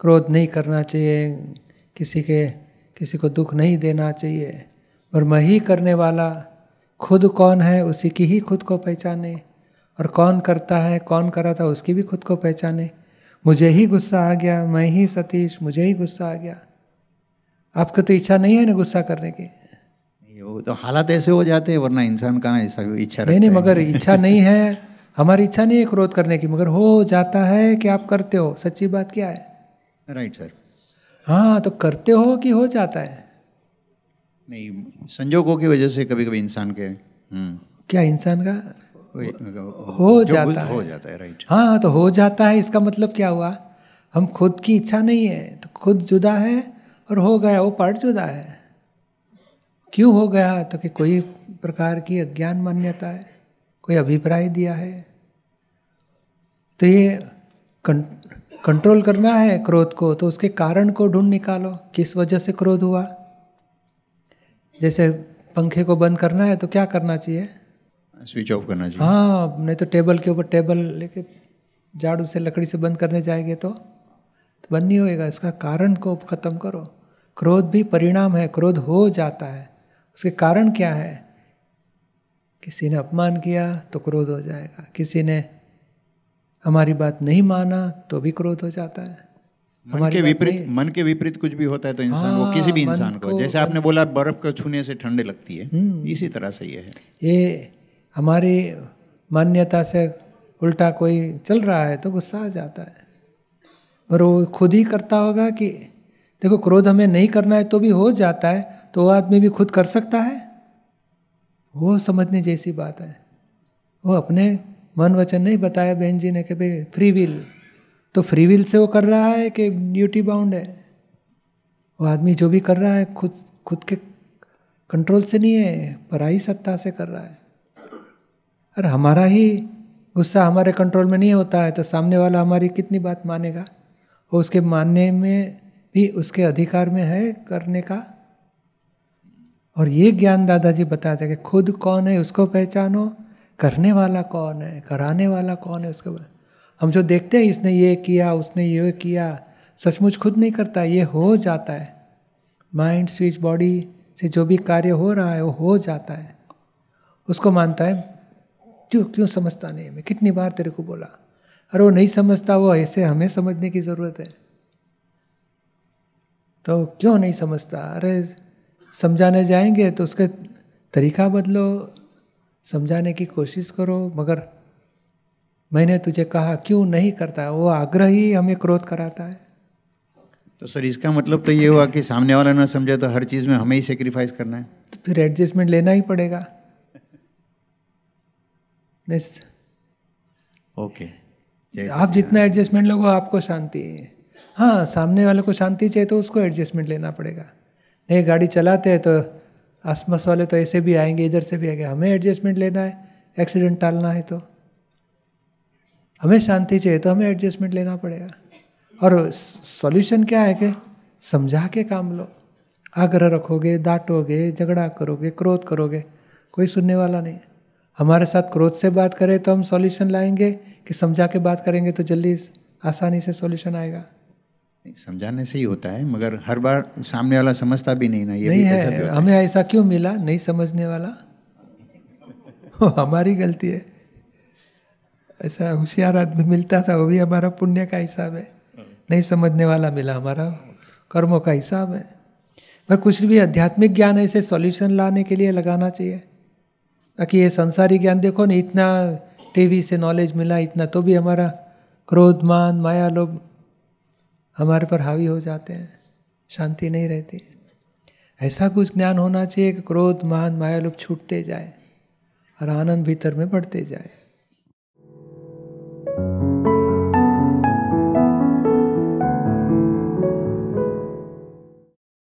क्रोध नहीं करना चाहिए किसी के किसी को दुख नहीं देना चाहिए। और मैं ही करने वाला खुद कौन है उसी की ही खुद को पहचाने। और कौन करता है कौन करा था उसकी भी खुद को पहचाने। मुझे ही गुस्सा आ गया मैं ही सतीश मुझे ही गुस्सा आ गया। आपको तो इच्छा नहीं है ना गुस्सा करने की? वो तो हालात ऐसे हो जाते हैं वरना इंसान कहाँ ऐसा इच्छा नहीं नहीं मगर इच्छा नहीं है हमारी इच्छा नहीं है क्रोध करने की मगर हो जाता है कि आप करते हो। सच्ची बात क्या है? राइट सर हाँ तो करते हो कि हो जाता है? नहीं संजोगों की वजह से कभी कभी इंसान के हम्म। क्या इंसान का? हो जाता है। हो जाता है राइट हाँ तो हो जाता है इसका मतलब क्या हुआ? हम खुद की इच्छा नहीं है तो खुद जुदा है और हो गया वो पार्ट जुदा है। क्यों हो गया? तो कि कोई प्रकार की अज्ञान मान्यता है कोई अभिप्राय दिया है। तो ये कंट्रोल करना है क्रोध को तो उसके कारण को ढूंढ निकालो किस वजह से क्रोध हुआ। जैसे पंखे को बंद करना है तो क्या करना चाहिए? स्विच ऑफ़ करना चाहिए। हाँ नहीं तो टेबल के ऊपर टेबल लेके झाड़ू से लकड़ी से बंद करने जाएँगे तो, तो बंद नहीं होएगा। इसका कारण को खत्म करो। क्रोध भी परिणाम है क्रोध हो जाता है। उसके कारण क्या है? किसी ने अपमान किया तो क्रोध हो जाएगा। किसी ने हमारी बात नहीं माना तो भी क्रोध हो जाता है। मन के विपरीत मन के विपरीत कुछ भी होता है तो इंसान हाँ, वो किसी भी इंसान को, को जैसे आपने बोला बर्फ़ को छूने से ठंडे लगती है। हम्म। इसी तरह से ये है। ये हमारी मान्यता से उल्टा कोई चल रहा है तो गुस्सा आ जाता है। पर वो खुद ही करता होगा कि देखो क्रोध हमें नहीं करना है तो भी हो जाता है तो वो आदमी भी खुद कर सकता है। वो समझने जैसी बात है। वो अपने मन वचन नहीं बताया बहन जी ने कि भाई फ्री विल तो फ्री विल से वो कर रहा है कि ड्यूटी बाउंड है? वो आदमी जो भी कर रहा है, खुद खुद के कंट्रोल से नहीं है, पराई सत्ता से कर रहा है। अरे हमारा ही गुस्सा हमारे कंट्रोल में नहीं होता है तो सामने वाला हमारी कितनी बात मानेगा? वो उसके मानने में भी उसके अधिकार में है करने का? और ये ज्ञान दादाजी बताते हैं कि खुद कौन है, उसको पहचानो करने वाला कौन है? कराने वाला कौन है उसके बाद? हम जो देखते हैं, इसने ये किया, उसने ये किया, सचमुच खुद नहीं करता, ये हो जाता है। माइंड स्विच बॉडी से जो भी कार्य हो रहा है, वो हो जाता है। उसको मानता है, क्यों क्यों समझता नहीं मैं कितनी बार तेरे को बोला? अरे, वो नहीं समझता, वो ऐसे हमें समझने की ज़रूरत है। तो क्यों नहीं समझता? अरे, समझाने जाएँगे तो उसके तरीका बदलो समझाने की कोशिश करो मगर मैंने तुझे कहा क्यों नहीं करता? वो आग्रह ही हमें क्रोध कराता है। तो सर इसका मतलब तो ये हुआ कि सामने वाला ना समझे तो हर चीज़ में हमें ही सेक्रीफाइस करना है। तो फिर एडजस्टमेंट लेना ही पड़ेगा। ओके। आप जितना एडजस्टमेंट लोगो आपको शांति है। हाँ सामने वाले को शांति चाहिए तो उसको एडजस्टमेंट लेना पड़ेगा। नहीं गाड़ी चलाते हैं तो आसपास वाले तो ऐसे भी आएँगे, इधर से भी आएँगे। हमें एडजस्टमेंट लेना है एक्सीडेंट टालना है तो। हमें शांति चाहिए तो हमें एडजस्टमेंट लेना पड़ेगा। और सॉल्यूशन क्या है कि समझा के काम लो। आग्रह रखोगे, डांटोगे, झगड़ा करोगे, क्रोध करोगे, कोई सुनने वाला नहीं। हमारे साथ क्रोध से बात करें तो हम सॉल्यूशन लाएँगे, कि समझा के बात करेंगे तो जल्दी आसानी से सॉल्यूशन आएगा। समझाने से ही होता है मगर हर बार सामने वाला समझता भी नहीं ना ये नहीं भी है, ऐसा हमें ऐसा क्यों मिला नहीं समझने वाला? हमारी गलती है। ऐसा होशियार आदमी मिलता था वो भी हमारा पुण्य का हिसाब है। नहीं समझने वाला मिला हमारा कर्मों का हिसाब है। पर कुछ भी आध्यात्मिक ज्ञान ऐसे सॉल्यूशन लाने के लिए लगाना चाहिए। ताकि ये संसारी ज्ञान देखो ना इतना टीवी से नॉलेज मिला इतना तो भी हमारा क्रोध मान माया लोभ हमारे पर हावी हो जाते हैं, शांति नहीं रहती। ऐसा कुछ ज्ञान होना चाहिए कि क्रोध, मान, माया लोग छूटते जाए और आनंद भीतर में बढ़ते जाए।